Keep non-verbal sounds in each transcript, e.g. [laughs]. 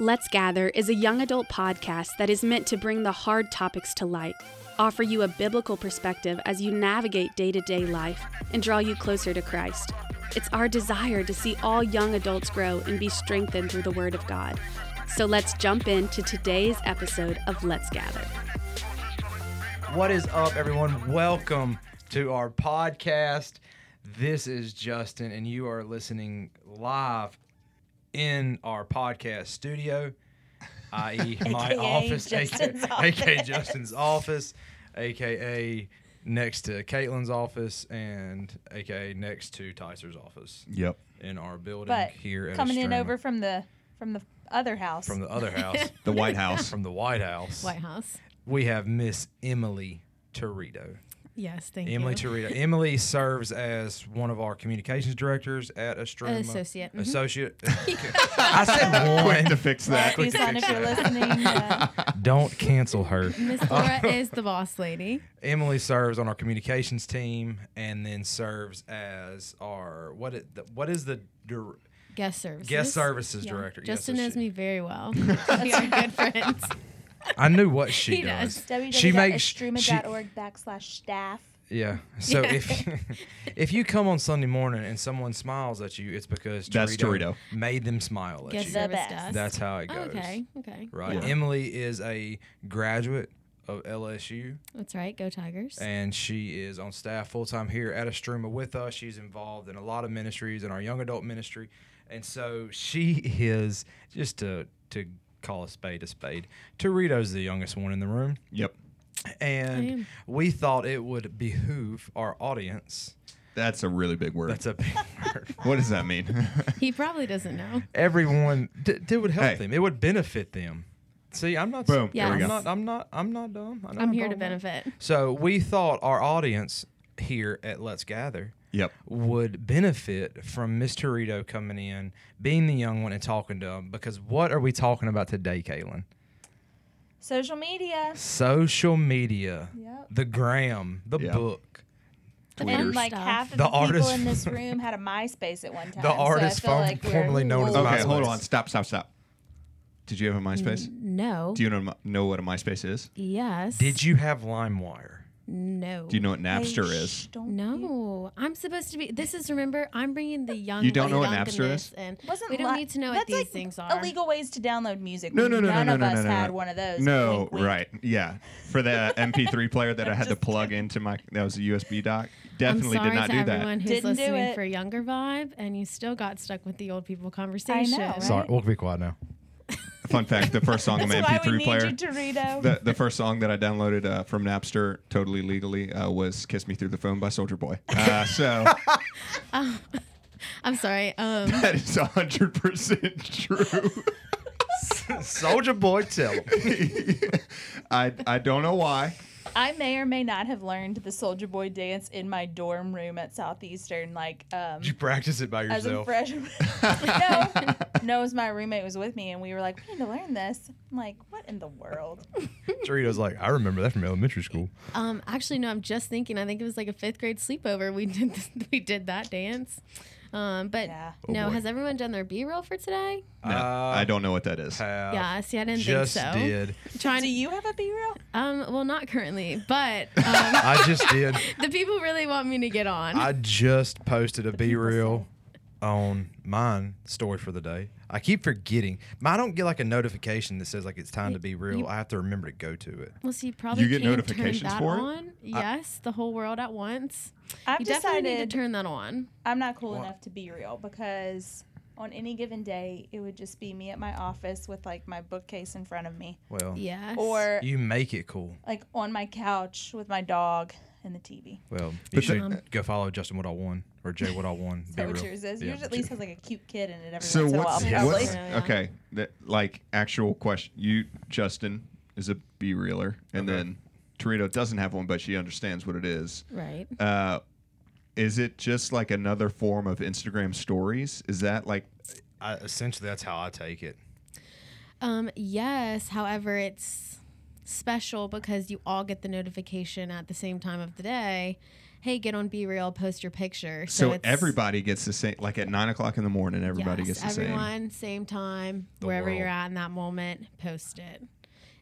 Let's Gather is a young adult podcast that is meant to bring the hard topics to light, offer you a biblical perspective as you navigate day to day life, and draw you closer to Christ. It's our desire to see all young adults grow and be strengthened through the Word of God. So let's jump into today's episode of Let's Gather. What is up, everyone? Welcome to our podcast. This is Justin, and you are listening live in our podcast studio, i.e., [laughs] my AKA [laughs] office, Justin's aka, aka Justin's office, aka next to Caitlin's office, and aka next to Tyser's office Yep. in our building But here at coming in over from the from the other house. from the other [laughs] house, The White House. from the White House. White House. We have Miss Emily Territo. Yes, thank Emily you. Emily Territo. Emily serves as one of our communications directors at Istrouma. associate, mhm. Associate. [laughs] I said Quick to fix that. Peace on if you're listening. [laughs] Uh, Don't cancel her. Miss [laughs] Laura is the boss lady. Emily serves on our communications team and then serves as our what it, what is the dir- Guest services. guest services Yeah. director? Yes, Justin so knows she- me very well. we are good friends. I knew what [laughs] she He does. does. She makes she, www.istrouma.org backslash staff. Yeah. So Yeah. if [laughs] if you come on Sunday morning and someone smiles at you, it's because That's Territo, Territo. made them smile at Guest you. The service best. desk. That's how it Oh, goes. okay. Okay. Right. Yeah. Emily is a graduate of LSU That's right. Go Tigers. and she is on staff full time here at Istrouma with us. She's involved in a lot of ministries in our young adult ministry. And so she is just to to call a spade a spade. Territo's the youngest one in the room. Yep. And we thought it would behoove our audience. That's a really big word. That's a big word. [laughs] what does that mean? [laughs] he probably doesn't know. Everyone, d- it would help Hey. them. It would benefit them. See, I'm not. Boom. There I'm go. not. I'm not. I'm not dumb. I know I'm what here to talking about. benefit. So we thought our audience here at Let's Gather yep. would benefit from Miss Territo coming in, being the young one, and talking to them. Because what are we talking about today, Kaylin? Social media. Social media, Yep. the gram, the Yep. book, And like Stuff. half of The the, people in this [laughs] room had a MySpace at one time. The artist feel form- like formerly known as old. Okay, MySpace. hold on. Stop, stop, stop. Did you have a MySpace? No. Do you know, know what a MySpace is? yes. Did you have LimeWire? No. Do you know what Napster shh, is? don't- No, I'm supposed to be. This is remember. I'm bringing the young. You don't know what Napster is? And Wasn't we don't li- need to know what these like things are. Illegal ways to download music. No, no, no, None no, of no, no, us no, had no. one of those. No, Wink, wink. right. Yeah. For the [laughs] MP3 player that I had to plug into my, that was a USB dock. Definitely did not to do everyone that. who's Didn't do listening it. for younger vibe, and you still got stuck with the old people conversation. I right? Sorry, we'll be quiet now. Fun fact the first song on my That's why we MP3 need player. you, Territo. the, the first song that I downloaded uh, from Napster totally legally uh, was "Kiss Me Through the Phone" by Soulja Boy. Uh, so [laughs] I'm sorry. Um, [laughs] that is hundred percent true. Soulja Boy, tell 'em. [laughs] I I don't know why. I may or may not have learned the Soulja Boy dance in my dorm room at Southeastern, like um, Did you practice it by yourself? as a yourself? freshman. [laughs] [laughs] no, no, it was my roommate was with me, and we were like, we need to learn this. I'm like, what in the world? [laughs] Territo's like, I remember that from elementary school. um, actually, no. I'm just thinking. I think it was like a fifth grade sleepover. We did this, we did that dance. Um, but Yeah. Oh, no, boy. has everyone done their BeReal for today? No, Uh, I don't know what that is. Have yeah. See, I didn't just think so. did. [laughs] Trying Do you have a B roll? Um, well, not currently, but [laughs] um, I just did. [laughs] the people really want me to get on. I just posted a B people reel on mine story for the day. I keep forgetting. I don't get like a notification that says like it's time to be real. you- I have to remember to go to it. well, so you probably You get notifications turn that for it? on. Yes, the whole world at once. I've you definitely need decided to turn that on. I'm not cool What? enough to be real because on any given day, it would just be me at my office with like my bookcase in front of me, Well, yeah. or you make it cool. like on my couch with my dog and the TV. Well, you But should the- go follow Justin What I Won or Jay What I Won. Is Be that what real. yours is? Yeah. Yours at least has like a cute kid in it every So once in a while, what's, probably. what's Yeah. okay? That like actual question. You Justin is a B reeler, and Okay. then Territo doesn't have one, but she understands what it is. right. Uh, is it just like another form of Instagram stories? Is that like I, essentially, that's how I take it. Um, yes. However, it's special because you all get the notification at the same time of the day. hey, get on Be Real, post your picture. So, it's- everybody gets the same. Like at nine o'clock in the morning, everybody yes, gets the same. everyone, same time, The wherever you're at in that moment, post it.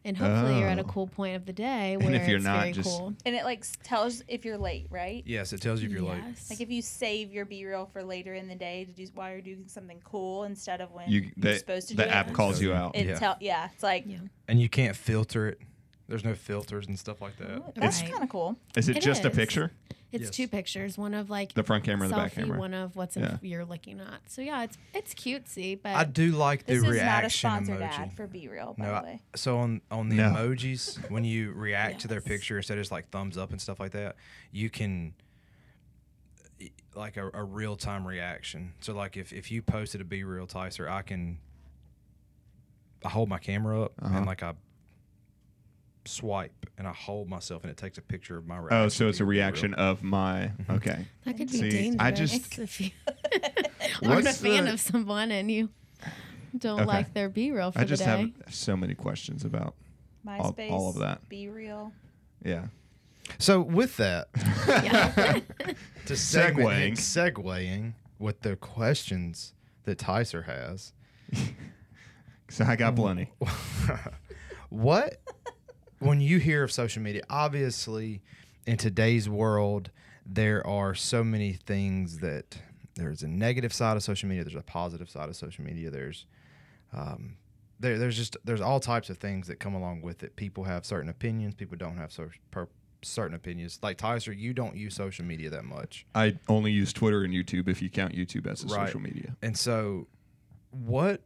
And hopefully you're at a Oh. cool point of the day [laughs] where if you're it's not, very just- cool. And it like tells if you're late, right? Yes, it tells you if you're late. Yes. Like if you save your BeReal for later in the day to do while you're doing something cool instead of when You you're supposed to the do app it. calls you out. It Yeah. tell yeah, it's like Yeah. And you can't filter it. There's no filters and stuff like that. "Ooh, that's Right. kind of cool. Is it, It just a picture? It's Yes. two pictures, one of like The front camera and the back camera. one of what's in Yeah. you're looking at. So yeah, it's it's cutesy, but I do like the This is not a reaction sponsored emoji. ad for BeReal, by No, the I- so on on the No. emojis, when you [laughs] react to their picture instead of just like thumbs up and stuff like that, you can like a, a real time reaction. So like if if you posted a be real Tyser, I can I hold my camera up Uh-huh. and like I swipe and I hold myself and it takes a picture of my reaction. Oh, so it's a Be Real. reaction of my. Mm-hmm. Okay. that could be See, dangerous. I just- if you aren't a [laughs] fan the- of someone and you don't Okay. like their BeReal for I the just day. have so many questions about. all- MySpace, all of that. B real. Yeah. So with that, [laughs] to Segueing. segwaying, segueing with the questions that Tyser has. [laughs] So I got plenty. what when you hear of social media obviously in today's world there are so many things that there's a negative side of social media there's a positive side of social media there's um, there, there's just there's all types of things that come along with it people have certain opinions people don't have so, per, certain opinions like Tyser you don't use social media that much I only use Twitter and YouTube if you count YouTube as a Right. social media. And so, what?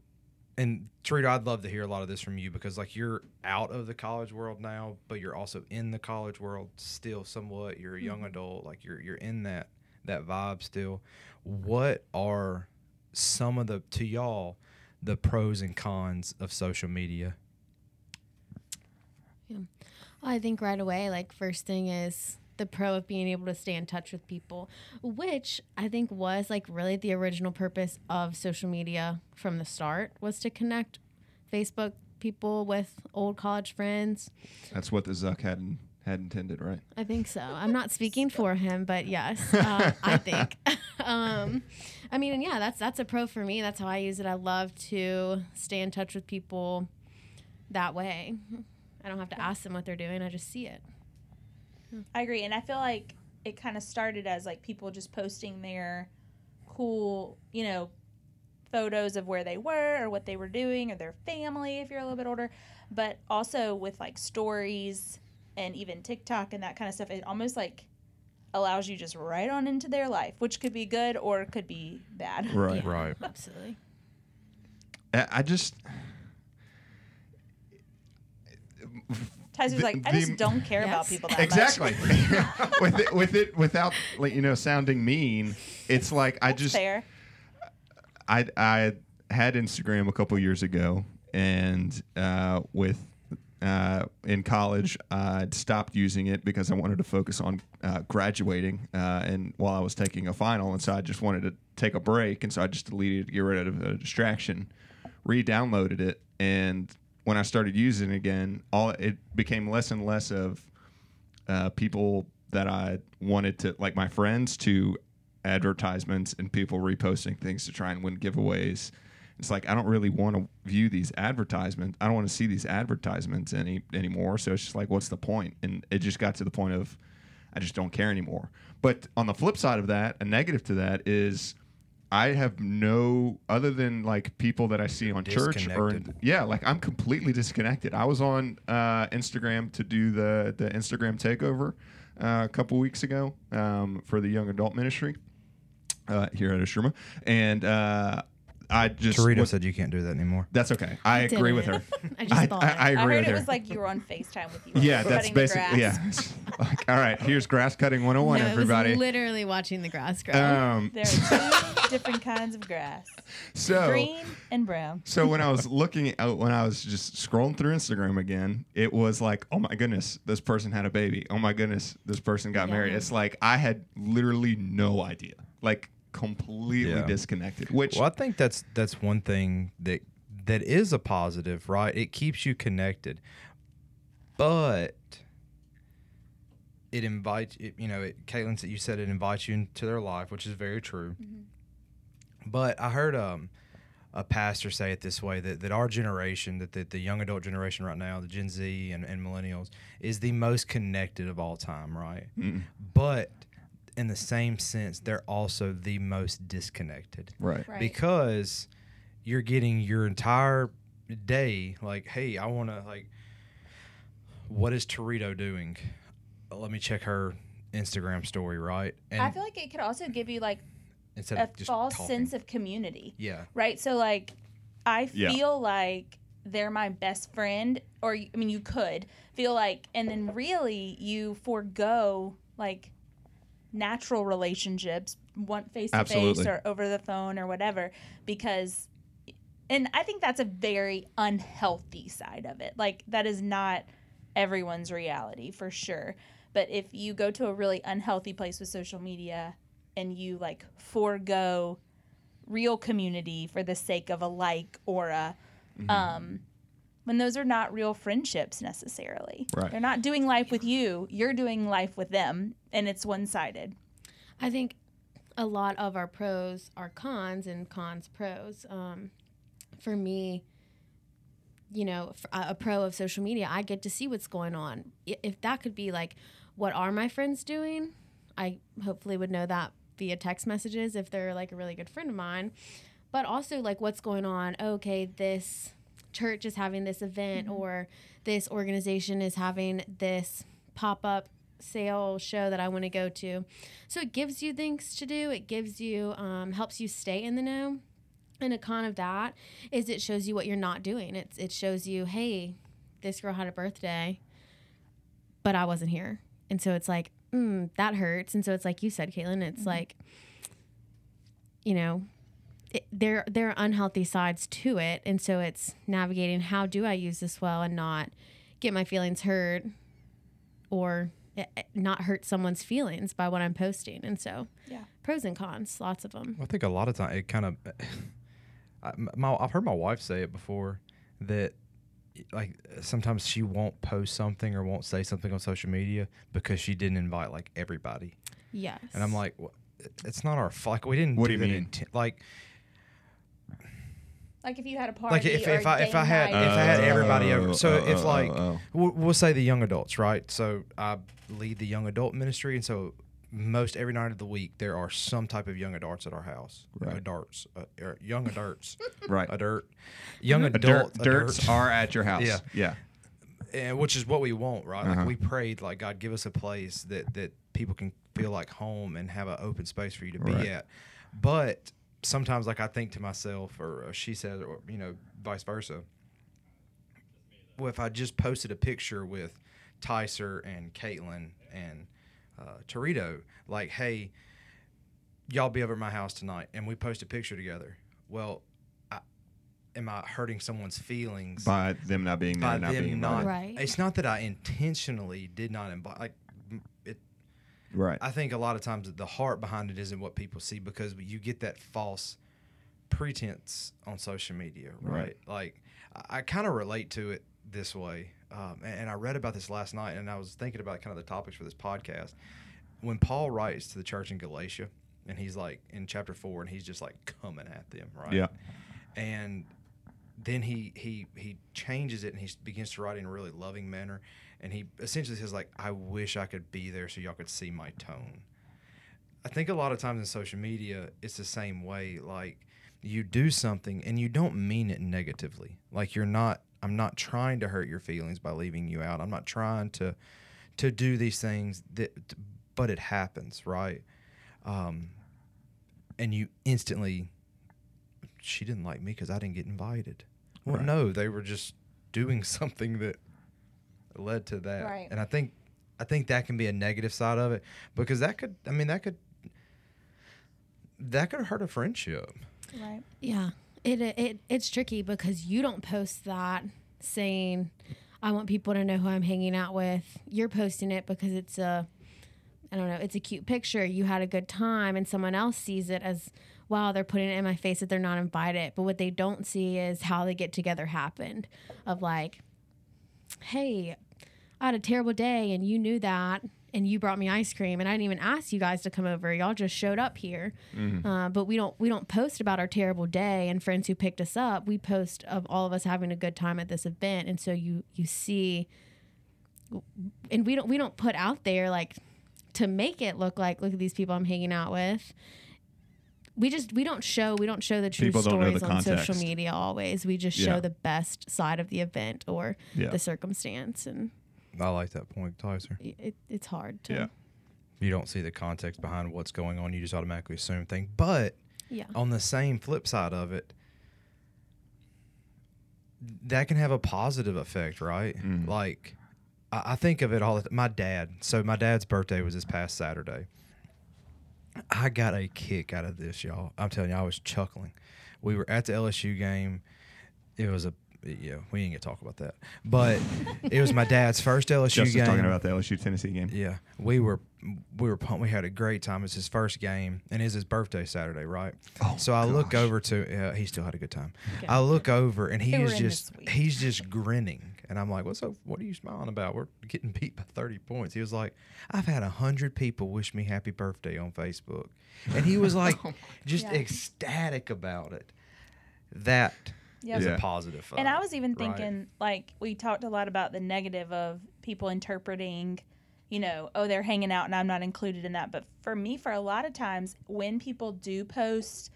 And Territo, I'd love to hear a lot of this from you because, like, you're out of the college world now, but you're also in the college world still, somewhat. You're a young mm-hmm. adult, like you're you're in that that vibe still. What are some of the to y'all the pros and cons of social media? Yeah. I think right away, like first thing is the pro of being able to stay in touch with people, which I think was like really the original purpose of social media from the start was to connect Facebook people with old college friends. That's what the Zuck had in, had intended, right? I think so. I'm not speaking for him, but yes, uh, [laughs] I think. [laughs] um, I mean, and yeah, that's that's a pro for me. That's how I use it. I love to stay in touch with people that way. I don't have to ask them what they're doing. I just see it. I agree, and I feel like it kind of started as like people just posting their cool, you know, photos of where they were or what they were doing or their family if you're a little bit older, but also with like stories and even TikTok and that kind of stuff. It almost like allows you just right on into their life, which could be good or could be bad. Right. Yeah, Right. Absolutely. I I just. Tyler's The- like, I the- just don't care about people that Exactly. much. [laughs] with it, with it, without like you know sounding mean, it's like I That's just fair. I I had Instagram a couple years ago, and uh, with uh, in college, I'd stopped using it because I wanted to focus on uh, graduating, uh, and while I was taking a final, and so I just wanted to take a break, and so I just deleted it, to get rid of a distraction, re-downloaded it, and when I started using it again, all it became less and less of uh, people that I wanted to like my friends to advertisements and people reposting things to try and win giveaways. It's like I don't really want to view these advertisements. I don't want to see these advertisements any anymore. So it's just like, what's the point? And it just got to the point of I just don't care anymore. But on the flip side of that, a negative to that is I have no other than like people that I see on church or in, yeah, like I'm completely disconnected. I was on uh, Instagram to do the the Instagram takeover uh, a couple weeks ago um, for the young adult ministry uh, here at Istrouma, and uh, I just Territo was- said you can't do that anymore. that's okay. I I agree with her. [laughs] I just I, thought I. I I agree heard with it her. was like you were on FaceTime with you. yeah, that's basically yeah. [laughs] Like, all right, here's grass cutting 101, No, it everybody. was literally watching the grass grow. Um, There are [laughs] two different kinds of grass so green and brown. So when I was looking at when I was just scrolling through Instagram again, it was like, oh my goodness, this person had a baby. Oh my goodness, this person got Yeah. married. It's like I had literally no idea, like completely Yeah. disconnected. Which Well, I think that's that's one thing that that is a positive, right? It keeps you connected. But it invites it, you know it, Caitlin said you said it invites you into their life, which is very true. But I heard um a pastor say it this way that, that our generation, that the, the young adult generation right now, the Gen Z and, and millennials, is the most connected of all time, right? But in the same sense, they're also the most disconnected Right. Right. because you're getting your entire day like hey i want to like what is Territo doing let me check her instagram story right and I feel like it could also give you like instead a of just false talking. sense of community. yeah right? So like, I Yeah. feel like they're my best friend, or I mean, you could feel like, and then really you forego like natural relationships, one face to face or over the phone or whatever, because. And I think that's a very unhealthy side of it. Like that is not everyone's reality for sure. But if you go to a really unhealthy place with social media and you like forego real community for the sake of a like or a um when those are not real friendships necessarily. Right. They're not doing life with you, you're doing life with them and it's one-sided. I think a lot of our pros are cons and cons pros. Um, for me, you know, a pro of social media, I get to see what's going on. If that could be like, what are my friends doing? I hopefully would know that via text messages if they're like a really good friend of mine. But also, like, what's going on? Okay, this church is having this event, or this organization is having this pop up sale show that I want to go to. So it gives you things to do. It gives you, um, helps you stay in the know. And a con of that is it shows you what you're not doing. It's it shows you, hey, this girl had a birthday, but I wasn't here, and so it's like, mm, that hurts. And so it's like you said, Caitlin, it's like, you know, it, there there are unhealthy sides to it, and so it's navigating how do I use this well and not get my feelings hurt, or eh, eh, not hurt someone's feelings by what I'm posting. And so, Yeah. pros and cons, lots of them. I think a lot of time it kind of. [sighs] I, my, I've heard my wife say it before that like sometimes she won't post something or won't say something on social media because she didn't invite like everybody, Yes. and I'm like, "Wha- it's not our fault. Like we didn't. What do you that mean? inten- like Like if you had a party like if, or if a I if I had night. if I had everybody over. So Oh, if oh, like oh, oh. We'll, we'll say the young adults, right? So I lead the young adult ministry, and so most every night of the week there are some type of young adults at our house. Right. Adults, uh, er, young adults, [laughs] Right. adult, young A adult, dirt, dirts are at your house. Yeah. Yeah. and which is what we want, right? Uh-huh. Like we prayed, like God give us a place that that people can feel like home and have an open space for you to be Right. at. But sometimes, like I think to myself, or, or she says, or you know, vice versa. Well, if I just posted a picture with Tyser and Caitlin and uh, Torito, like, hey, y'all be over at my house tonight, and we post a picture together. Well, I, am I hurting someone's feelings? By them not being there, by not them being not. Right. It's not that I intentionally did not invite. Like, m- it. Right. I think a lot of times the heart behind it isn't what people see because you get that false pretense on social media, right? Right. Like, I, I kind of relate to it this way, um, and, and I read about this last night, and I was thinking about kind of the topics for this podcast. When Paul writes to the church in Galatia, and he's like in chapter four, and he's just like coming at them, right? Yeah. and then he he he changes it and he begins to write in a really loving manner and he essentially says like i wish i could be there so y'all could see my tone i think a lot of times in social media it's the same way like you do something and you don't mean it negatively like you're not i'm not trying to hurt your feelings by leaving you out i'm not trying to to do these things that but it happens right um and you instantly she didn't like me because I didn't get invited. Well, Right. no, they were just doing [laughs] something that led to that. Right. And I think I think that can be a negative side of it because that could I mean that could that could hurt a friendship. right. Yeah, it, it it's tricky because you don't post that saying, "I want people to know who I'm hanging out with." You're posting it because it's a, I don't know, it's a cute picture. You had a good time, and someone else sees it as, "Wow, they're putting it in my face that they're not invited." But what they don't see is how they get together happened, of like, "Hey, I had a terrible day, and you knew that." and you brought me ice cream and I didn't even ask you guys to come over. Y'all just showed up here. Uh, but we don't we don't post about our terrible day and friends who picked us up. We post of all of us having a good time at this event. And so you you see and we don't we don't put out there like to make it look like look at these people I'm hanging out with. We just we don't show we don't show the true People stories the on social media always. We just show Yeah. the best side of the event or Yeah. the circumstance and I like that point, Tyser. it, it's hard to Yeah. You don't see the context behind what's going on. You just automatically assume things. But yeah. on the same flip side of it, that can have a positive effect, right? Mhm. Like, I, I think of it all. My dad. So my dad's birthday was this past Saturday. I got a kick out of this, y'all. I'm telling you, I was chuckling. We were at the LSU game. It was a yeah. We ain't gonna talk about that, but it was my dad's first LSU Justin's game. talking about the LSU Tennessee game. Yeah, we were we were pumped. We had a great time. It's his first game, and it's his birthday Saturday, right? Oh, so I look over to. Yeah, he still had a good time. Okay. I look over, and he They were is just he's just grinning, and I'm like, "What's up? What are you smiling about? We're getting beat by 30 points." He was like, "I've had a hundred people wish me happy birthday on Facebook," and he was [laughs] like, just Yeah. ecstatic about it. That is Yeah. a positive. And I was even right? thinking, like, we talked a lot about the negative of people interpreting, you know, oh, they're hanging out and I'm not included in that. But for me, for a lot of times, when people do post,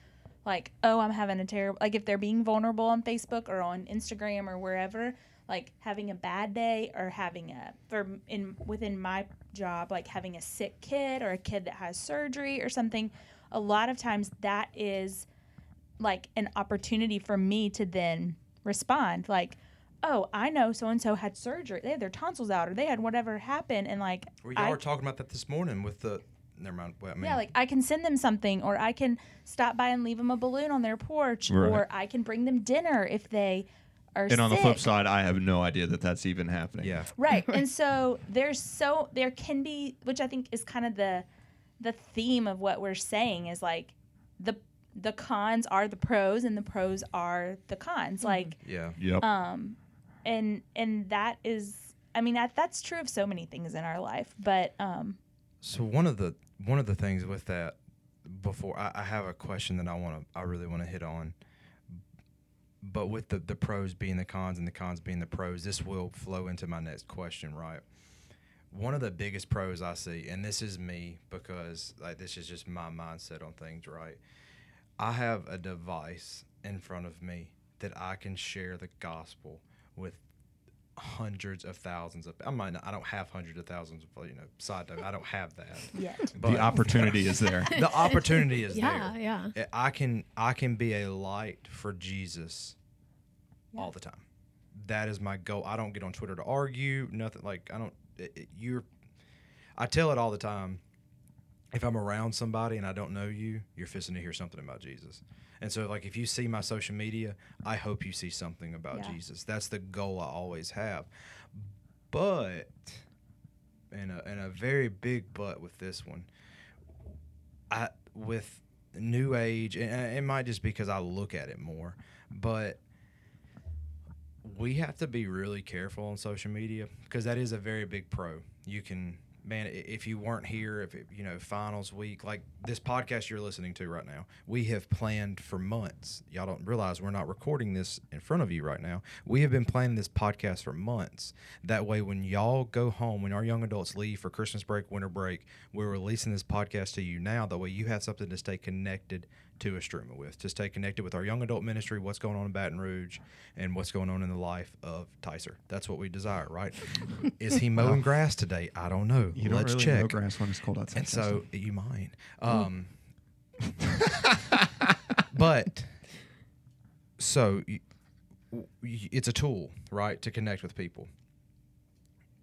like, oh, I'm having a terrible, like, if they're being vulnerable on Facebook or on Instagram or wherever, like having a bad day or having a, for in within my job, like having a sick kid or a kid that has surgery or something, a lot of times that is like an opportunity for me to then respond like oh i know so and so had surgery they had their tonsils out or they had whatever happen and like Well, y'all I, were talking about that this morning with the. Never mind. Well, I mean, yeah like i can send them something or i can stop by and leave them a balloon on their porch Right. or i can bring them dinner if they are And on the flip side, I have no idea that that's even happening. yeah. right [laughs] and so there's so there can be which i think is kind of the the theme of what we're saying is like the the cons are the pros and the pros are the cons like Yeah. Yep. um and and that is i mean that that's true of so many things in our life but um So one of the one of the things with that before I, I have a question that I want to I really want to hit on. But with the the pros being the cons and the cons being the pros, this will flow into my next question, right? One of the biggest pros I see, and this is me because like this is just my mindset on things, right? I have a device in front of me that I can share the gospel with hundreds of thousands of I might not, I don't have hundreds of thousands of you know side note I don't have that [laughs] yet but the opportunity is there. [laughs] the opportunity is Yeah, there yeah yeah. I can I can be a light for Jesus Yeah. all the time that is my goal I don't get on Twitter to argue nothing like I don't it, it- you're I tell it all the time if I'm around somebody and I don't know you you're fixing to hear something about Jesus. And so like if you see my social media I hope you see something about Yeah. Jesus. That's the goal I always have. But and a, and a very big but with this one I with new age and and it might just be because I look at it more but we have to be really careful on social media because that is a very big pro. You can man if you weren't here if it, you know finals week like this podcast you're listening to right now we have planned for months. Y'all don't realize we're not recording this in front of you right now. We have been planning this podcast for months. That way when y'all go home when our young adults leave for christmas break winter break we're releasing this podcast to you now. That way you have something to stay connected to Istrouma with to stay connected with our young adult ministry what's going on in baton rouge and what's going on in the life of tyser. That's what we desire right? [laughs] Is he mowing grass today? I don't know You don't let's really check mow grass when it's cold outside. and so Justin. you might. Um, but so y- w- y- it's a tool, right, to connect with people.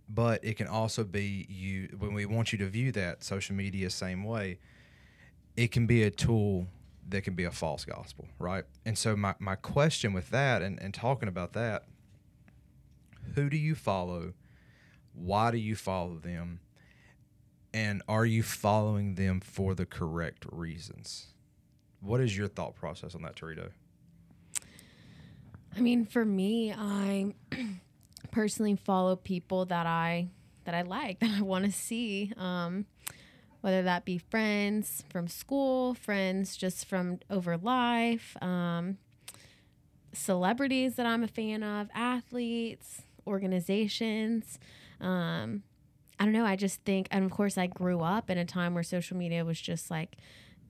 But it can also be you when we want you to view that social media same way. It can be a tool that can be a false gospel, right? And so my, my question with that and, and talking about that, who do you follow? Why do you follow them? And are you following them for the correct reasons? What is your thought process on that, Territo? I mean, for me, I [clears throat] personally follow people that I that I like, [laughs] that I want to see. Um, whether that be friends from school, friends just from over life, um, celebrities that I'm a fan of, athletes, organizations. Um, I don't know. I just think, and of course, I grew up in a time where social media was just like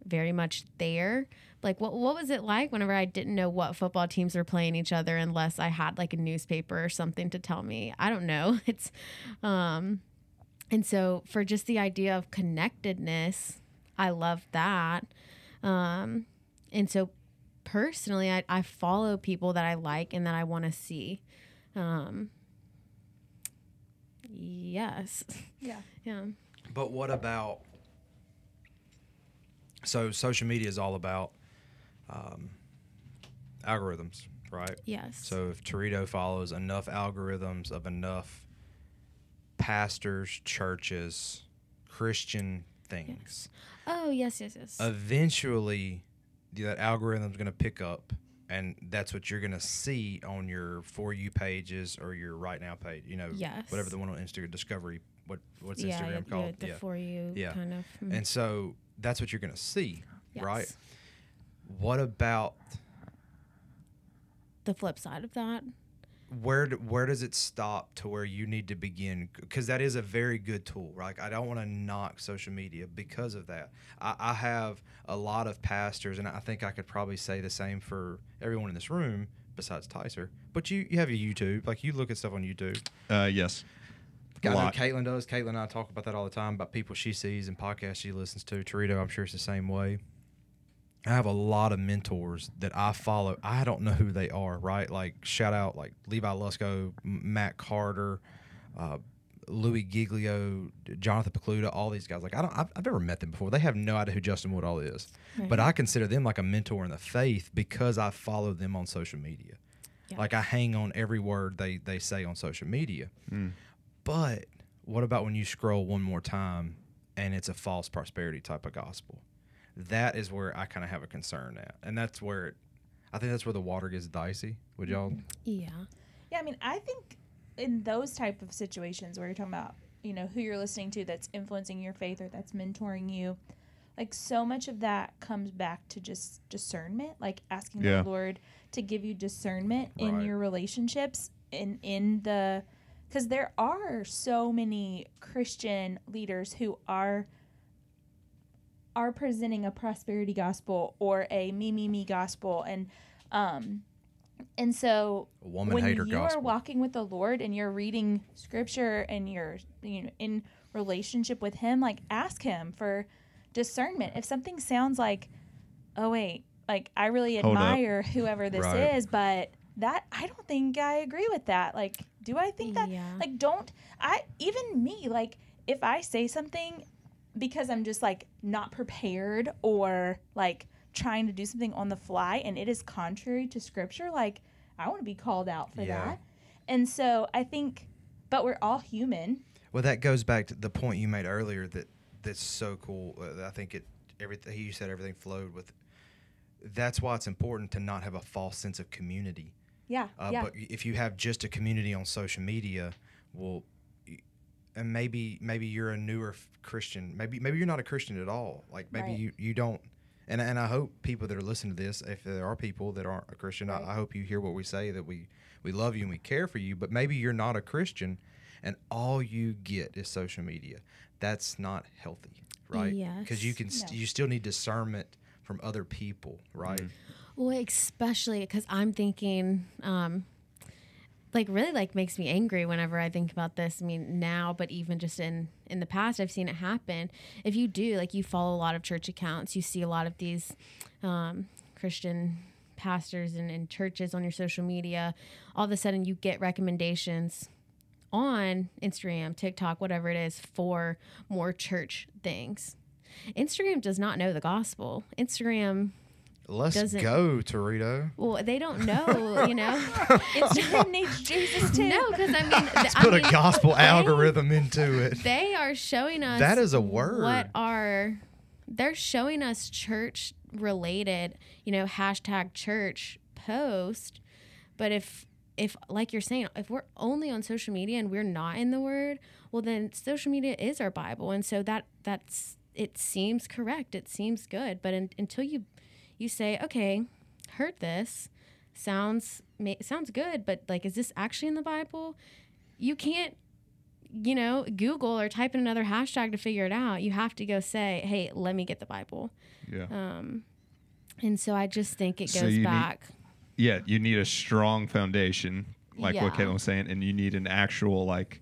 very much there. Like, what what was it like whenever I didn't know what football teams were playing each other unless I had like a newspaper or something to tell me? I don't know. [laughs] It's, um, and so for just the idea of connectedness, I love that. Um, and so personally, I, I follow people that I like and that I want to see. Um, yes. Yeah. [laughs] Yeah. But what about? So social media is all about um, algorithms, right? Yes. So if Territo follows enough algorithms of enough pastors, churches, Christian things, oh, yes, yes, yes. eventually that algorithm's going to pick up and that's what you're going to see on your for you pages or your right now page you know Yes. whatever the one on instagram discovery what what's yeah, instagram yeah, called the for you Yeah. kind of. mm, and so that's what you're going to see right what about The flip side of that. Where do, where does it stop to where you need to begin because that is a very good tool right i don't want to knock social media because of that I, I have a lot of pastors and i think i could probably say the same for everyone in this room besides Tyser. but you, you have your youtube like you look at stuff on youtube Uh, yes. I know. Caitlin does. Caitlin and I talk about that all the time about people she sees and podcasts she listens to. Territo, I'm sure it's the same way. I have a lot of mentors that I follow. I don't know who they are, right? Like shout out like Levi Lusko, Matt Carter, uh, Louie Giglio, Jonathan Pokluda, all these guys. Like I don't, I've, I've never met them before. They have no idea who Justin Woodall is, but I consider them like a mentor in the faith because I follow them on social media. Yeah. Like I hang on every word they they say on social media. But what about when you scroll one more time and it's a false prosperity type of gospel? That is where I kind of have a concern at, and that's where it, I think that's where the water gets dicey. Would y'all? Yeah. Yeah, I mean, I think in those type of situations where you're talking about, you know, who you're listening to that's influencing your faith or that's mentoring you, like so much of that comes back to just discernment, like asking Yeah. the Lord to give you discernment in your relationships and in the because there are so many Christian leaders who are are presenting a prosperity gospel or a me me me gospel and um and so woman when hater you gospel. are walking with the Lord and you're reading scripture and you're you know in relationship with him like ask him for discernment if something sounds like oh wait like I really Hold up. admire whoever this Right. is but that I don't think I agree with that like do I think that Yeah. like don't I even me like if I say something because I'm just like not prepared or like trying to do something on the fly and it is contrary to scripture, like I want to be called out for Yeah. that. And so I think, but we're all human. Well, that goes back to the point you made earlier that that's so cool. Uh, I think it everything you said everything flowed with. That's why it's important to not have a false sense of community. Yeah. Uh, yeah. But if you have just a community on social media, well, and maybe maybe you're a newer Christian. Maybe maybe you're not a Christian at all. Like maybe Right. you, you don't. And and I hope people that are listening to this, if there are people that aren't a Christian, Right. I, I hope you hear what we say that we we love you and we care for you. But maybe you're not a Christian, and all you get is social media. That's not healthy, right? Because you can st- No. you still need discernment from other people, right? Well, especially because I'm thinking, um, like really like makes me angry whenever I think about this. I mean, now, but even just in in the past, I've seen it happen. If you do, like, you follow a lot of church accounts, you see a lot of these um, Christian pastors and, and churches on your social media. All of a sudden, you get recommendations on Instagram, TikTok, whatever it is, for more church things. Instagram does not know the gospel. Instagram Let's Doesn't- go, Territo. well, they don't [laughs] know, you know. [laughs] it's Instagram needs Jesus too. no, because I mean, [laughs] th- I Put mean, a gospel they- algorithm into it. They are showing us That is a word. What are they're showing us church related, you know, hashtag church post. But if if like you're saying if we're only on social media and we're not in the word well then social media is our bible and so that that's it seems correct it seems good but in, until you you say okay heard this sounds ma- sounds good but like is this actually in the bible you can't you know google or type in another hashtag to figure it out you have to go say hey let me get the bible Yeah. um and so i just think it So goes need- back yeah, you need a strong foundation, like what Yeah. Caitlin was saying, and you need an actual like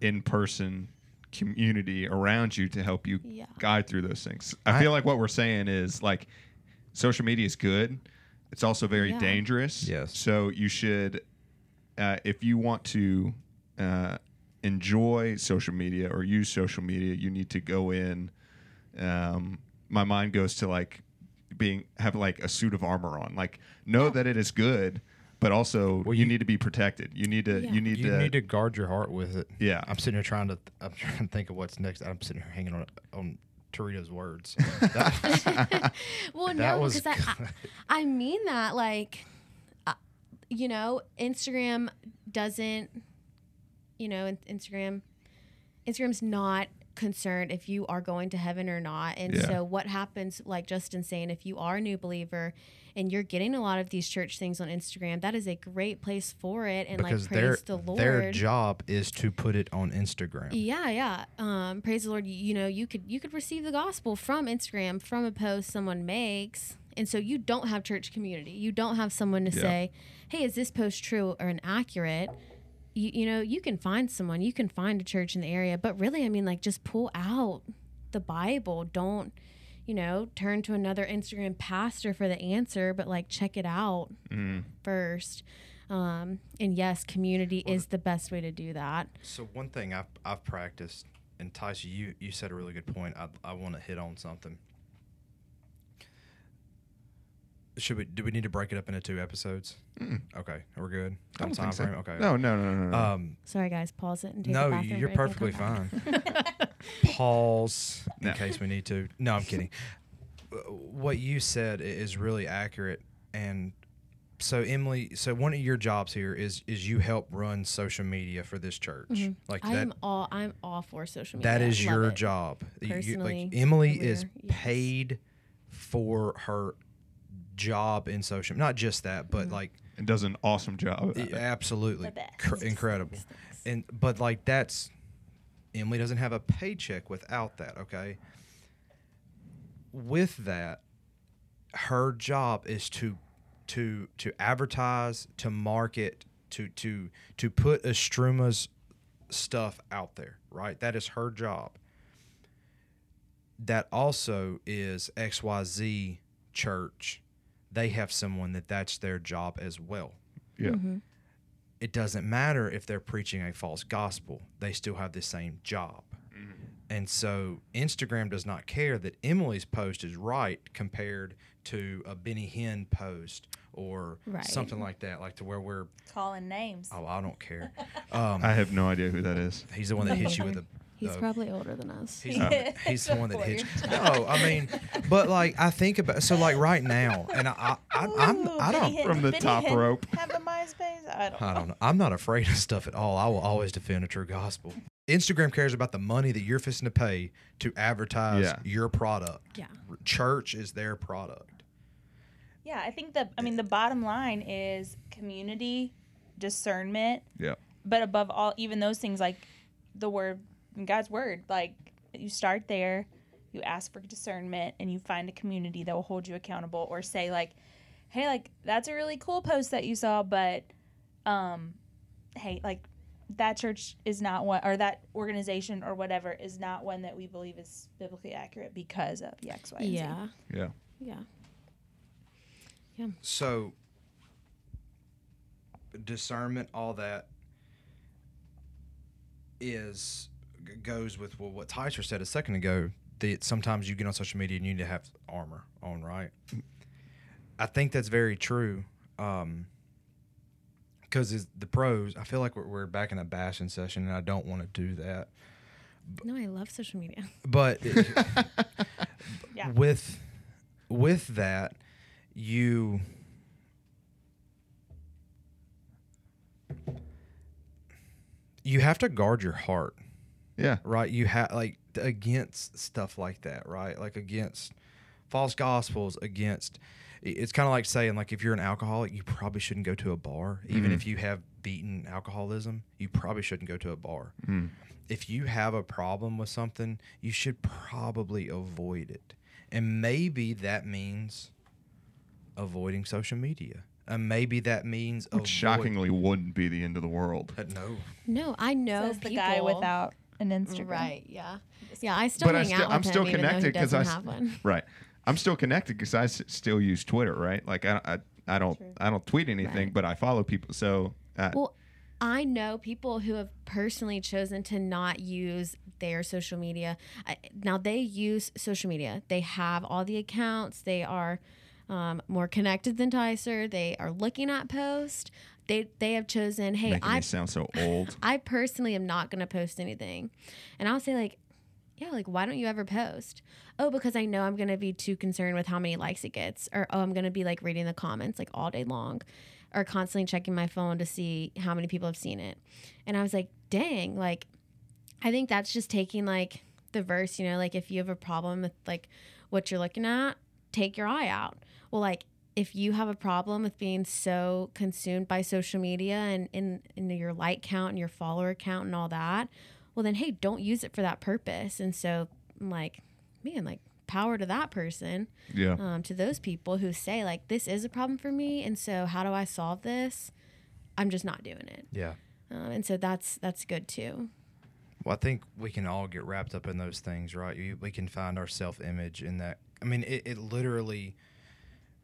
in-person community around you to help you Yeah. guide through those things. I, I- feel like what we're saying is like social media is good. It's also very Yeah. dangerous. Yes. So you should, uh, if you want to uh, enjoy social media or use social media, you need to go in. Um, my mind goes to like being have like a suit of armor on. Like know that it is good, but also Well, you, you- need to be protected. You need to Yeah. you need You to need to guard your heart with it. yeah. I'm sitting here trying to. I'm trying to think of what's next. I'm sitting here hanging on on Territo's words. That- [laughs] Well, That no, because I, I, I mean that like, uh, you know, Instagram doesn't, you know, Instagram, Instagram's not concerned if you are going to heaven or not. And Yeah. so what happens, like Justin saying, if you are a new believer and you're getting a lot of these church things on Instagram, that is a great place for it. And because like their praise the Lord. their job is to put it on Instagram. Yeah, yeah. Um, praise the Lord. You, you know, you could you could receive the gospel from Instagram from a post someone makes, and so you don't have church community. You don't have someone to Yeah. say, "Hey, is this post true or inaccurate?" You, you know, you can find someone, you can find a church in the area, but really, I mean, like, just pull out the Bible. Don't, you know, turn to another Instagram pastor for the answer, but like, check it out Mm. first. Um, and yes, community is the best way to do that. So one thing I've I've practiced, and Tyson, you you said a really good point. I I want to hit on something. Should we do we need to break it up into two episodes? Okay, we're good. I On don't time think so. Okay. No, no, no, no, no. Um, Sorry, guys. Pause it and take a no, bathroom you're break and perfectly come fine. back. [laughs] Pause in No. case we need to. No, I'm kidding. Uh, [laughs] What you said i- is really accurate, and so Emily, so one of your jobs here is is you help run social media for this church. Like I'm all I'm all for social media. That is love your it. job. You- you- Personally, like Emily career, is yes. paid for her job in social. Not just that, but Mm-hmm. like it does an awesome job. At i- it. absolutely The best. cr- incredible. And but like that's Emily doesn't have a paycheck without that. Okay. With that, her job is to to to advertise, to market, to to to put Istrouma's stuff out there. Right. That is her job that also is XYZ church. They have someone that that's their job as well. yeah. Mm-hmm. It doesn't matter if they're preaching a false gospel, they still have the same job. And so Instagram does not care that Emily's post is right compared to a Benny Hinn post or Right. something like that, like to where we're, Calling names. oh, I don't care. [laughs] Um, I have no idea who that is. he's the one that hits you with a. [laughs] He's the- probably older than us. He's, [laughs] Yeah. the, he's [laughs] the one that Lawyer. hits. No, I mean, but like I think about so like right now, and I, I, I I'm Ooh, I Benny don't Hinn- From the top rope. Have a MySpace? I don't. I don't know. I'm not afraid of stuff at all. I will always defend a true gospel. Instagram cares about the money that you're fixing to pay to advertise Yeah. your product. Yeah. Church is their product. Yeah, I think the. I mean, the bottom line is community, discernment, Yeah. but above all, even those things like the word, God's word. Like you start there, you ask for discernment, and you find a community that will hold you accountable, or say like, "Hey, like that's a really cool post that you saw, but, um, hey, like." That church is not one, or that organization, or whatever, is not one that we believe is biblically accurate because of the X, Y, and Z. Yeah. Yeah. Yeah. So discernment, all that is g- goes with well, what Tyser said a second ago. That sometimes you get on social media and you need to have armor on, right? I think that's very true. Um, because the pros, I feel like we're, we're back in a bashing session, and I don't want to do that. No, I love social media. But [laughs] Yeah. with with that, you you have to guard your heart, Yeah. right? You have like against stuff like that, right? Like against false gospels, against it's kind of like saying like if you're an alcoholic, you probably shouldn't go to a bar. Even Mhm. if you have beaten alcoholism, you probably shouldn't go to a bar. Mm. If you have a problem with something, you should probably avoid it. And maybe that means avoiding social media. And maybe that means Which avoid- shockingly wouldn't be the end of the world. Uh, no. No, I know Says the people. guy without an Instagram. Right. Yeah. Yeah. I still But I hang still- out with I'm still him, even though he connected 'cause I doesn't s- have one. [laughs] Right. I'm still connected because I s- still use Twitter. Right. Like I I, I don't True. I don't tweet anything, Right. but I follow people. So uh, Well, I know people who have personally chosen to not use their social media. I, now they use social media. They have all the accounts. They are um, more connected than Tyser. They are looking at posts. They they have chosen. Hey, making I sound so old. [laughs] I personally am not going to post anything. And I'll say, like, yeah, like, why don't you ever post? Oh, because I know I'm going to be too concerned with how many likes it gets. Or, oh, I'm going to be like reading the comments like all day long or constantly checking my phone to see how many people have seen it. And I was like, dang, like, I think that's just taking like the verse, you know, like if you have a problem with like what you're looking at, take your eye out. Well, like, if you have a problem with being so consumed by social media and in, in your like count and your follower count and all that, well then hey, don't use it for that purpose. And so I'm like, man, like power to that person, Yeah. um, to those people who say like this is a problem for me, and so how do I solve this? I'm just not doing it. Yeah. Um, and so that's that's good too. Well, I think we can all get wrapped up in those things, right? You, we can find our self image in that. I mean, it, it literally,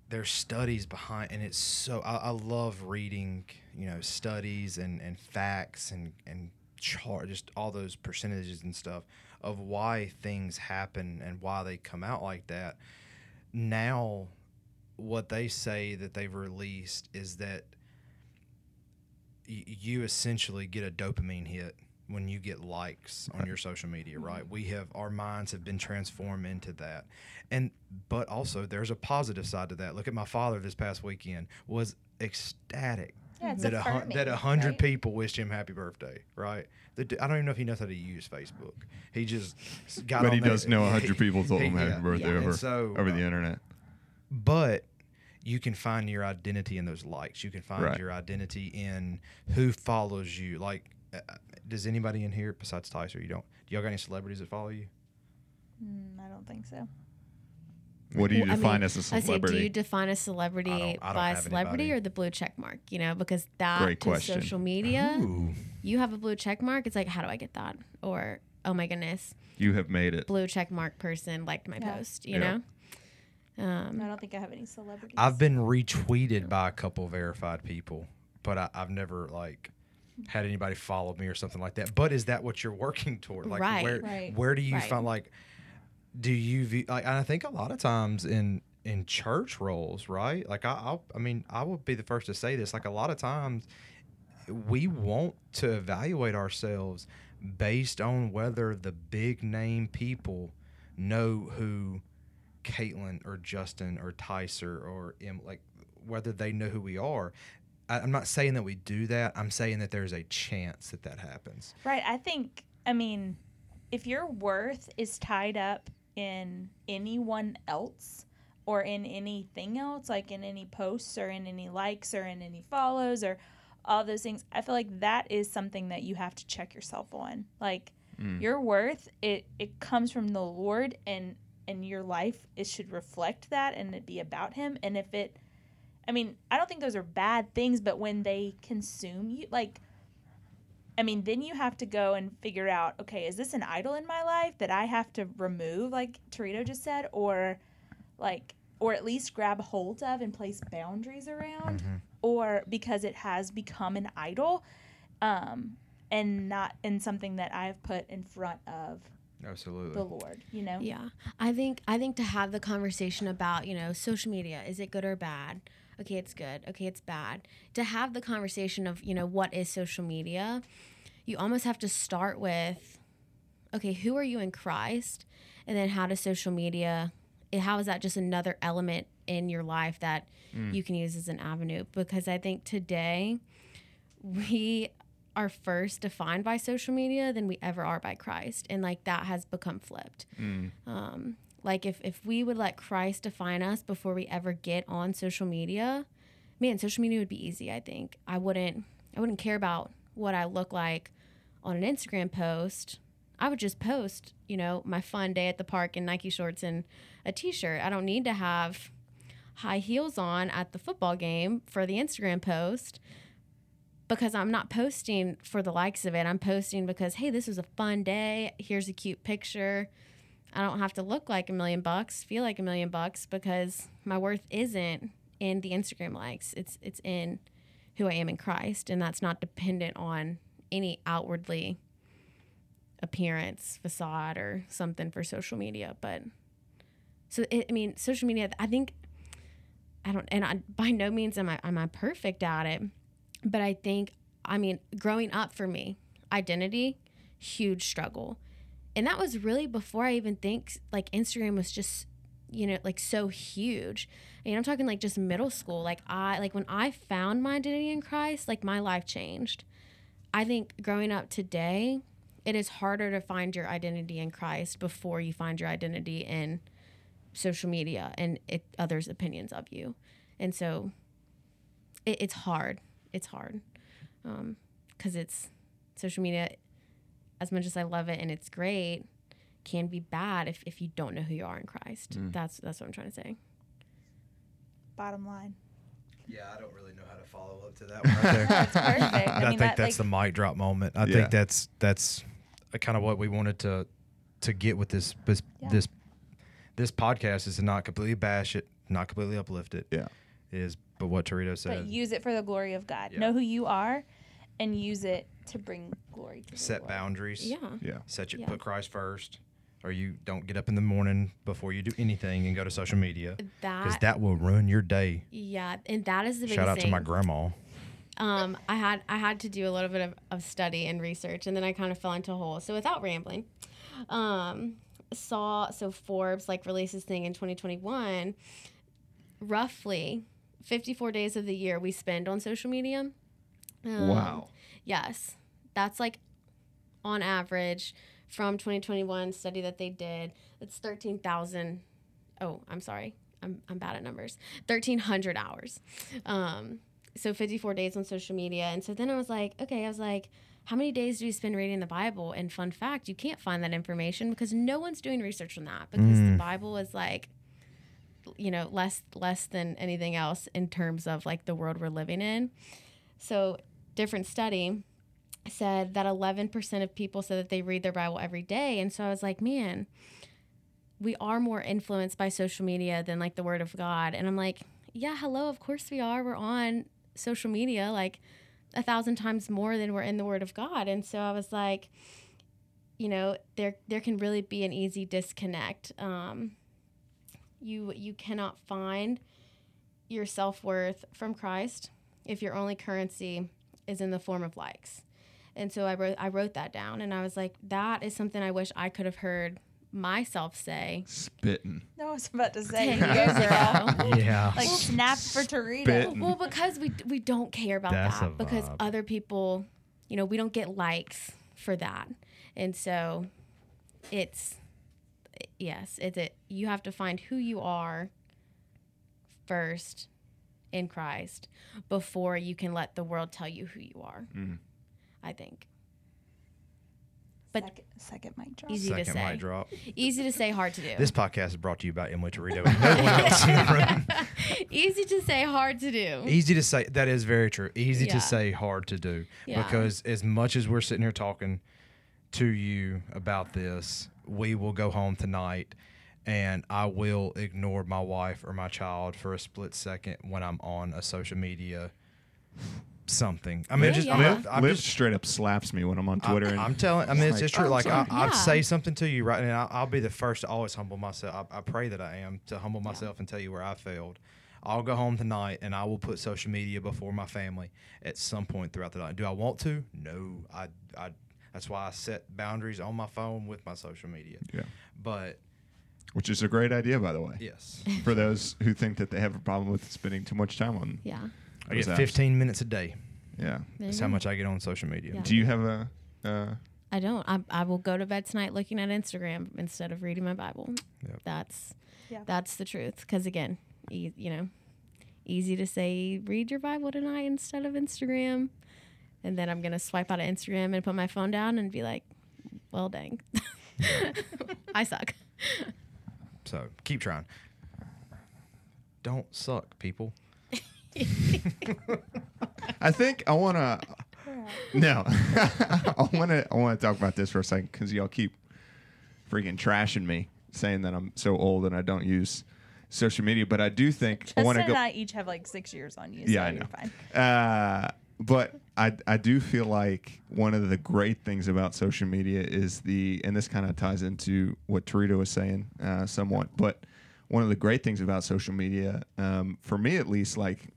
there's studies behind, and it's so, I, I love reading, you know, studies and, and facts and, and chart, just all those percentages and stuff of why things happen and why they come out like that. Now, what they say that they've released is that y- you essentially get a dopamine hit when you get likes on your social media right we have our minds have been transformed into that and but also there's a positive side to that look at my father this past weekend was ecstatic Yeah, that a, hun- that a hundred right? people wished him happy birthday right the, d- i don't even know if he knows how to use facebook he just got But on he does know a hundred people told him happy yeah. birthday Yeah. Over so, over uh, the internet. but you can find your identity in those likes. You can find Right. your identity in who follows you. Like, uh, does anybody in here besides Tyser? You don't? Do y'all got any celebrities that follow you? Mm, I don't think so. What do you Well, I define mean, as a I say, do celebrity? you define a celebrity I don't by have celebrity anybody. or the blue check mark? You know, because that Great to question. social media, Ooh. you have a blue check mark. It's like, how do I get that? Or oh my goodness, you have made it. blue check mark person liked my Yeah. post. You Yeah. know. Um, I don't think I have any celebrities. I've been retweeted by a couple verified people, but I, I've never like had anybody follow me or something like that. But is that what you're working toward? Like, Right. where Right. where do you Right. find like? Do you view like? and I think a lot of times in in church roles, right? Like I, I'll, I mean, I will be the first to say this. Like a lot of times, we want to evaluate ourselves based on whether the big name people know who Caitlin or Justin or Tyser or Em, like whether they know who we are. I, I'm not saying that we do that. I'm saying that there's a chance that that happens. Right. I think, I mean, if your worth is tied up in anyone else or in anything else, like in any posts or in any likes or in any follows or all those things, I feel like that is something that you have to check yourself on. Like Mm. your worth, it it comes from the Lord and and your life it should reflect that and it be about him and if it I mean, I don't think those are bad things, but when they consume you, like, I mean, then you have to go and figure out, okay, is this an idol in my life that I have to remove, like Territo just said, or like, or at least grab hold of and place boundaries around, or because it has become an idol, um, and not in something that I've put in front of Absolutely. the Lord, you know? Yeah. I think I think to have the conversation about, you know, social media, is it good or bad? Okay, it's good. Okay, it's bad. To have the conversation of, you know, what is social media? You almost have to start with okay, who are you in Christ? And then how does social media eh, how is that just another element in your life that you can use as an avenue? Because I think today we are first defined by social media than we ever are by Christ. And like that has become flipped. Um, like if, if we would let Christ define us before we ever get on social media, man, social media would be easy, I think. I wouldn't I wouldn't care about what I look like on an Instagram post. I would just post, you know, my fun day at the park in Nike shorts and a t-shirt. I don't need to have high heels on at the football game for the Instagram post because I'm not posting for the likes of it. I'm posting because, hey, this was a fun day. Here's a cute picture. I don't have to look like a million bucks, feel like a million bucks because my worth isn't in the Instagram likes. It's it's in who I am in Christ, and that's not dependent on any outwardly appearance, facade, or something for social media. But so it, I mean, social media. I think I don't, and I, by no means am I am I perfect at it, but I think I mean growing up for me, identity, huge struggle, and that was really before I even think like Instagram was just you know like so huge. And I'm talking like just middle school. Like I like when I found my identity in Christ, like my life changed. I think growing up today, it is harder to find your identity in Christ before you find your identity in social media and it, others' opinions of you. And so it, it's hard. It's hard um, because it's social media, as much as I love it and it's great, can be bad if, if you don't know who you are in Christ. Mm. That's that's what I'm trying to say. Bottom line. Yeah, I don't really know how to follow up to that [laughs] one right [laughs] there. That's perfect. And I, mean, think that, that's like, the mic drop moment. I Yeah. think that's that's kind of what we wanted to to get with this this Yeah. this this podcast is to not completely bash it, not completely uplift it. Yeah. Is but what Territo but said. use it for the glory of God. Yeah. Know who you are, and use it to bring glory to set Lord. boundaries. Yeah. Yeah. Set you Yeah. put Christ first, or you don't get up in the morning before you do anything and go to social media because That, that will ruin your day. yeah, and that is the biggest Shout out to my grandma. um, I had I had to do a little bit of, of study and research, and then I kind of fell into a hole. So without rambling, um, saw so Forbes like released this thing in 2021. Roughly 54 days of the year we spend on social media. Um, Wow. Yes, that's like on average from 2021 study that they did. It's 13,000. Oh, I'm sorry. I'm, I'm bad at numbers. 1,300 hours. Um, so 54 days on social media. And so then I was like, okay, I was like, how many days do you spend reading the Bible? And fun fact, you can't find that information because no one's doing research on that because the Bible is like, you know, less less than anything else in terms of like the world we're living in. So different study said that 11% of people said that they read their Bible every day. And so I was like, man, we are more influenced by social media than like the word of God. And I'm like, yeah, hello, of course we are. We're on social media like a thousand times more than we're in the word of God. And so I was like, you know, there there can really be an easy disconnect. Um, you you cannot find your self-worth from Christ if your only currency is in the form of likes. And so I wrote I wrote that down and I was like that is something I wish I could have heard myself say Spitting. No, I was about to say 10 years years ago. [laughs] ago. Yeah. Like snap for Territo. Spit. Well, because we we don't care about That's that because vibe. other people, you know, we don't get likes for that, and so it's yes, it's it. You have to find who you are first in Christ before you can let the world tell you who you are. Mm. I think But- second, second mic drop. easy to say, mic drop. easy to say, hard to do. This podcast is brought to you by Emily Territo and no one else in the room. easy to say, hard to do. Easy to say. That is very true. Easy Yeah. to say, hard to do. Yeah. Because as much as we're sitting here talking to you about this, we will go home tonight and I will ignore my wife or my child for a split second when I'm on a social media something. I mean, Yeah, just, yeah. I'm, Liv, I'm Liv just straight up slaps me when I'm on Twitter. I, and I'm telling. I mean, it's like, just true. "Oh, Like I, sorry." I'll Yeah. say something to you right, and I'll, I'll be the first to always humble myself. I, I pray that I am to humble myself and tell you where I failed. I'll go home tonight and I will put social media before my family at some point throughout the night. Do I want to? No. I, I. That's why I set boundaries on my phone with my social media. Yeah. But which is a great idea, by the way, yes, for those who think that they have a problem with spending too much time on. Yeah. I get apps. 15 minutes a day. Yeah. There That's how much I get on social media. Yeah. Do you have a? Uh, I don't. I, I will go to bed tonight looking at Instagram instead of reading my Bible. Yep. That's Yeah. that's the truth. Because again, e- you know, easy to say read your Bible tonight instead of Instagram, and then I'm gonna swipe out of Instagram and put my phone down and be like, well, dang, [laughs] I suck. So keep trying. Don't suck, people. [laughs] I think I want to. [laughs] No, [laughs] I want to. I want to talk about this for a second because y'all keep freaking trashing me, saying that I'm so old and I don't use social media. But I do think I Justin want to and go. I each have like six years on you. Yeah, so I you're know. Fine. Uh, but I I do feel like one of the great things about social media is the and this kind of ties into what Territo was saying uh, somewhat, but one of the great things about social media, um, for me at least, like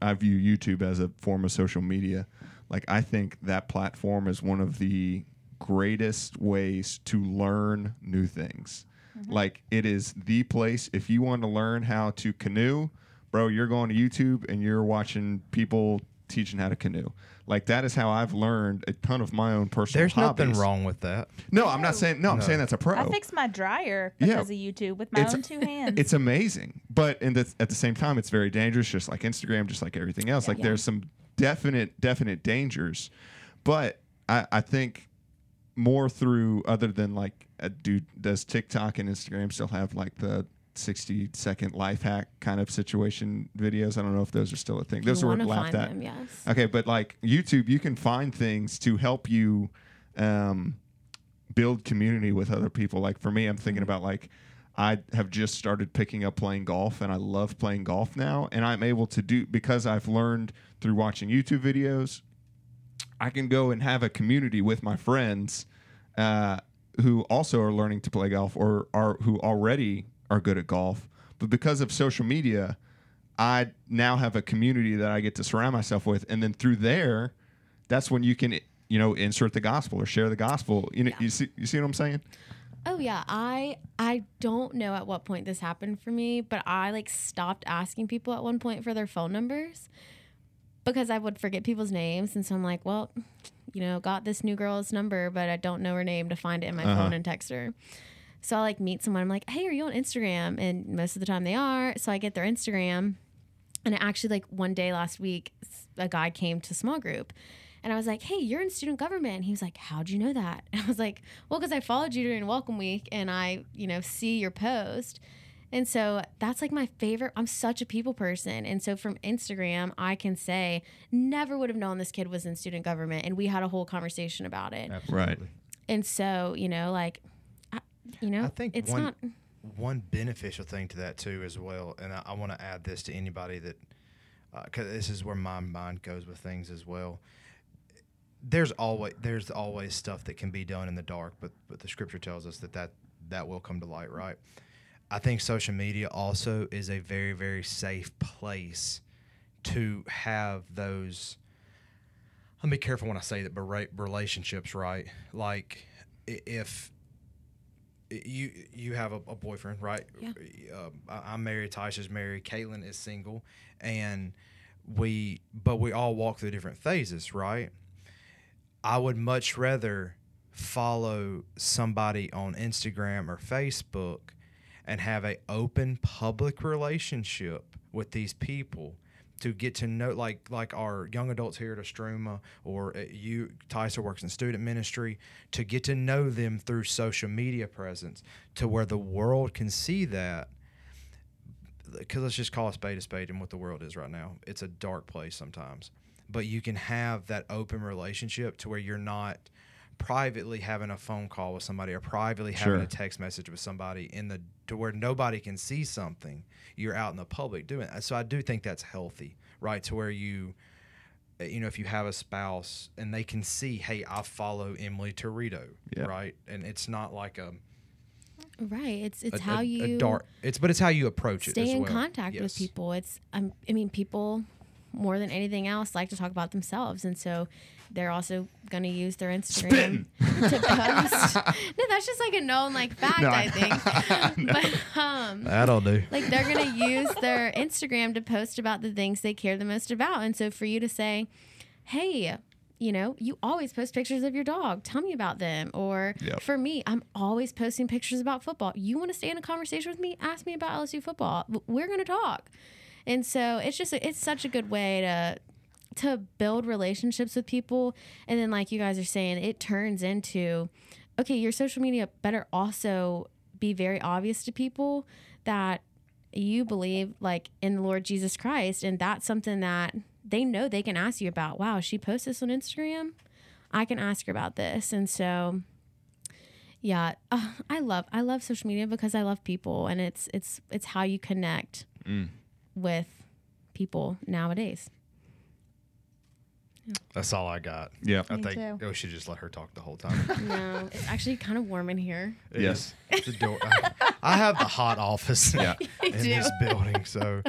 I view YouTube as a form of social media. Like I think that platform is one of the greatest ways to learn new things. Mm-hmm. Like it is the place if you want to learn how to canoe, bro, you're going to YouTube and you're watching people teaching how to canoe. Like that is how I've learned a ton of my own personal There's nothing wrong with that. No, I'm not saying no, I'm No. saying that's a pro. I fixed my dryer Yeah. because of YouTube with my It's- own two [laughs] hands. it's amazing but in the, at the same time it's very dangerous just like instagram just like everything else like Yeah. there's some definite definite dangers but i i think more through other than like a dude does tiktok and instagram still have like the 60 second life hack kind of situation videos i don't know if those are still a thing those were laughed at them, yes. Okay, but like YouTube, you can find things to help you um, build community with other people. Like for me, I'm thinking about like I have just started picking up playing golf, and I love playing golf now. And I'm able to do because I've learned through watching YouTube videos. I can go and have a community with my friends uh, who also are learning to play golf or are who already are good at golf. But because of social media, I now have a community that I get to surround myself with, and then through there, that's when you can, you know, insert the gospel or share the gospel. You know, you see, you see what I'm saying? Oh yeah, I I don't know at what point this happened for me, but I like stopped asking people at one point for their phone numbers because I would forget people's names, and so I'm like, well, you know, got this new girl's number, but I don't know her name to find it in my Uh-huh. phone and text her. So I like meet someone. I'm like, hey, are you on Instagram? And most of the time they are. So I get their Instagram, and actually, like one day last week, a guy came to small group. And I was like, hey, you're in student government. And he was like, how'd you know that? And [laughs] I was like, well, because I followed you during Welcome Week and I, you know, see your post. And so that's like my favorite. I'm such a people person. And so from Instagram, I can say, never would have known this kid was in student government. And we had a whole conversation about it. Absolutely. And so, you know, like, I, you know, I think it's one not. one beneficial thing to that too as well, and I, I want to add this to anybody that uh, because this is where my mind goes with things as well. There's always there's always stuff that can be done in the dark, but but the scripture tells us that that that will come to light, right? I think social media also is a very very safe place to have those. Let me be careful when I say that, but relationships, right? Like if you you have a, a boyfriend, right? Yeah. Uh, I- I'm married. Tasha's married. Caitlin is single, and we but we all walk through different phases, right? I would much rather follow somebody on Instagram or Facebook and have a open public relationship with these people to get to know like like our young adults here at Istrouma or uh, you Tyser works in student ministry to get to know them through social media presence to where the world can see that. Because let's just call a spade a spade and what the world is right now. It's a dark place sometimes. But you can have that open relationship to where you're not privately having a phone call with somebody or privately having Sure. a text message with somebody in the to where nobody can see something you're out in the public doing it so i do think that's healthy right to where you uh, you know if you have a spouse and they can see hey i follow emily territo Yeah. right and it's not like a Right. It's it's a- how a- a you dark it's but it's how you approach it stay in well. contact with people. It's um, I mean, people more than anything else like to talk about themselves, and so they're also going to use their Instagram [laughs] to post. no, that's just like a known like [laughs] fact, No, I I- think. [laughs] but um, that'll do like they're going to use their Instagram to post about the things they care the most about, and so for you to say. hey, you know, you always post pictures of your dog. Tell me about them. Or Yep. for me, I'm always posting pictures about football. You want to stay in a conversation with me? Ask me about LSU football. We're going to talk. And so it's just it's such a good way to to build relationships with people and then like you guys are saying it turns into okay, your social media better also be very obvious to people that you believe like in the Lord Jesus Christ and that's something that they know they can ask you about. Wow, she posts this on Instagram. I can ask her about this. And so yeah, uh, I love I love social media because I love people and it's it's it's how you connect Mm. with people nowadays. That's all I got. Yeah. I Me think too. oh, we should just let her talk the whole time. [laughs] No, it's actually kind of warm in here. It Yes. is. It's ador- I, I have the hot office [laughs] Yeah. [laughs] in this building, so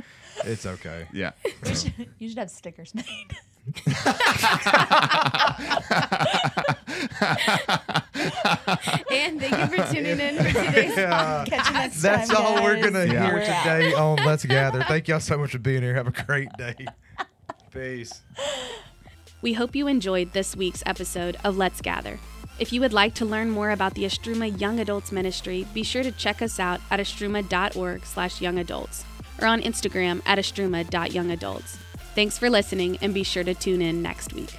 it's okay. Yeah. You should, you should have stickers made. And thank you for tuning in for today's Yeah. Catch you next That's time, all we're guys. gonna Yeah. hear We're out. today on Let's Gather. Thank y'all so much for being here. Have a great day. Peace. We hope you enjoyed this week's episode of Let's Gather. If you would like to learn more about the Istrouma Young Adults Ministry, be sure to check us out at istrouma.org slash young adults or on Instagram at istrouma.youngadults. Thanks for listening and be sure to tune in next week.